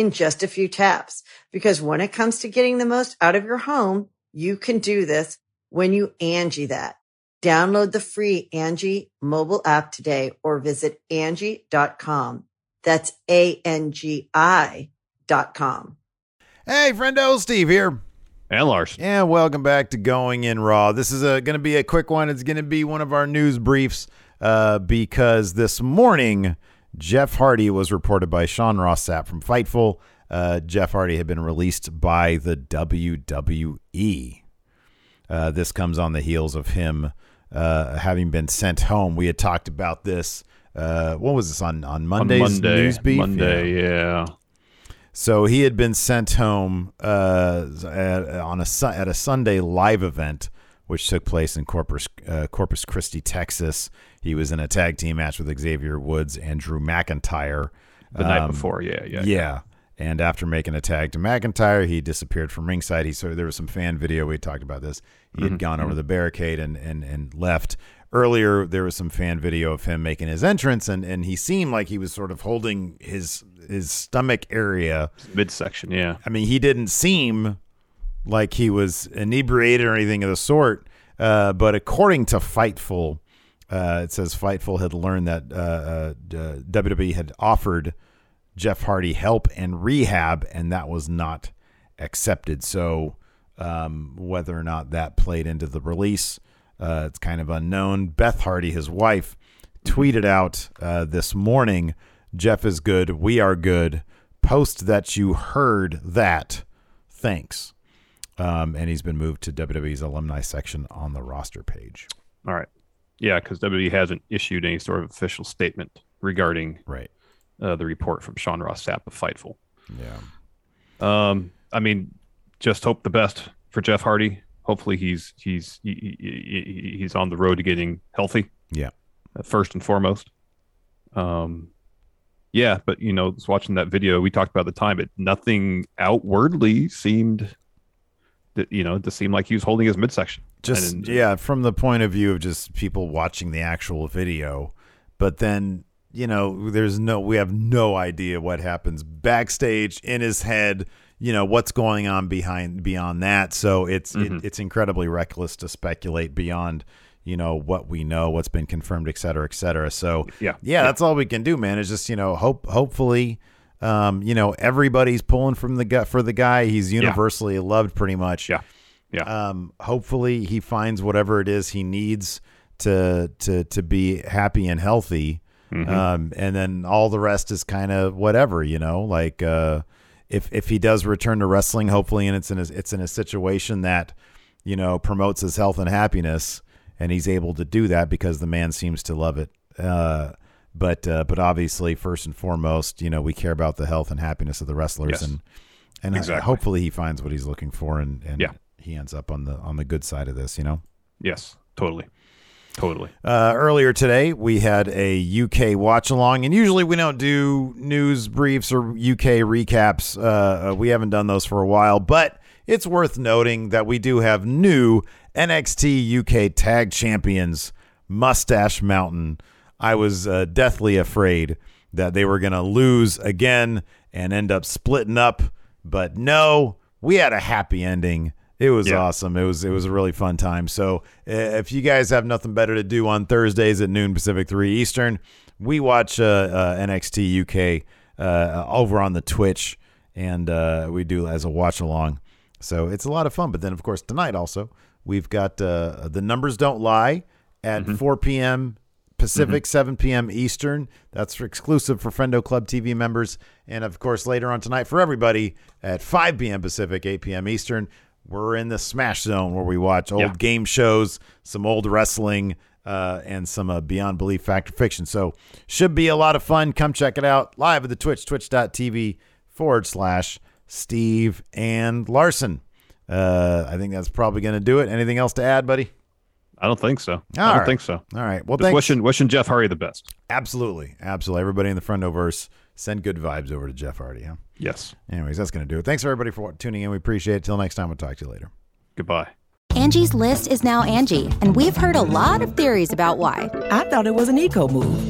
in just a few taps. Because when it comes to getting the most out of your home, you can do this when you Angi that. Download the free Angi mobile app today or visit Angi.com. That's A-N-G-I dot com. Hey, friendo, Steve here. And Lars. And welcome back to Going In Raw. This is going to be a quick one. It's going to be one of our news briefs uh, because this morning Jeff Hardy was reported by Sean Ross Sapp from Fightful. Uh, Jeff Hardy had been released by the WWE. Uh, this comes on the heels of him uh, having been sent home. We had talked about this. Uh, what was this on on Monday's on Monday, news beef? Monday, yeah. yeah. So he had been sent home uh, at, on a at a Sunday live event, which took place in Corpus uh, Corpus Christi, Texas. He was in a tag team match with Xavier Woods and Drew McIntyre the um, night before. Yeah, yeah, yeah. And after making a tag to McIntyre, he disappeared from ringside. He so there was some fan video. We talked about this. He had mm-hmm. gone over mm-hmm. the barricade and and and left. Earlier, there was some fan video of him making his entrance, and and he seemed like he was sort of holding his his stomach area, midsection. Yeah, I mean, he didn't seem like he was inebriated or anything of the sort. Uh, but according to Fightful, uh, it says Fightful had learned that uh, uh WWE had offered Jeff Hardy help and rehab, and that was not accepted. So, um, whether or not that played into the release, uh, it's kind of unknown. Beth Hardy, his wife, tweeted out uh, this morning Jeff is good. We are good. Post that you heard that. Thanks. Um, and he's been moved to WWE's alumni section on the roster page. All right. Yeah, because WWE hasn't issued any sort of official statement regarding right uh, the report from Sean Ross Sapp of Fightful. Yeah. Um, I mean, just hope the best for Jeff Hardy. Hopefully, he's he's he, he, he's on the road to getting healthy. Yeah. Uh, first and foremost. Um, yeah, but you know, watching that video, we talked about the time, It nothing outwardly seemed you know to seem like he was holding his midsection. Just yeah, from the point of view of just people watching the actual video, but then you know, there's no we have no idea what happens backstage in his head. You know what's going on behind beyond that. So it's mm-hmm. it, it's incredibly reckless to speculate beyond you know what we know, what's been confirmed, et cetera, et cetera. So yeah, yeah, that's all we can do, man. Is just you know hope hopefully um, you know, everybody's pulling from the gut for the guy. He's universally yeah. loved pretty much. Yeah. Yeah. Um, hopefully he finds whatever it is he needs to to to be happy and healthy. Mm-hmm. Um, and then all the rest is kind of whatever, you know, like uh, if if he does return to wrestling, hopefully, and it's in a, it's in a situation that you know promotes his health and happiness, and he's able to do that because the man seems to love it. Uh, but uh, but obviously, first and foremost, you know, we care about the health and happiness of the wrestlers, yes. and and exactly. hopefully he finds what he's looking for, and and yeah. he ends up on the on the good side of this, you know. Yes, totally. Totally. Uh, earlier today, we had a UK watch along, and usually we don't do news briefs or UK recaps. Uh, uh, we haven't done those for a while, but it's worth noting that we do have new NXT UK Tag Champions, Mustache Mountain. I was uh, deathly afraid that they were going to lose again and end up splitting up, but no, we had a happy ending. It was yeah. awesome. It was it was a really fun time. So uh, if you guys have nothing better to do on Thursdays at noon Pacific, three Eastern, we watch uh, uh, NXT UK uh, over on the Twitch, and uh, we do as a watch along. So it's a lot of fun. But then, of course, tonight also we've got uh, the numbers don't lie at 4 p.m. Pacific, 7 p.m. Eastern. That's for exclusive for Friendo Club TV members. And of course, later on tonight for everybody at 5 p.m. Pacific, 8 p.m. Eastern. We're in the Smash Zone where we watch old Yeah. game shows, some old wrestling, uh, and some uh, Beyond Belief Fact or Fiction. So should be a lot of fun. Come check it out live at the Twitch, twitch.tv forward slash Steve and Larson. Uh, I think that's probably going to do it. Anything else to add, buddy? I don't think so. All I don't right. think so. All right. Well, Just thanks. wishing wishing Jeff Hardy the best. Absolutely. Absolutely. Everybody in the front Friendoverse, send good vibes over to Jeff Hardy. Huh? Yes. Anyways, that's going to do it. Thanks, everybody, for tuning in. We appreciate it. Till next time, we'll talk to you later. Goodbye. Angie's list is now Angi, and we've heard a lot of theories about why. I thought it was an eco move.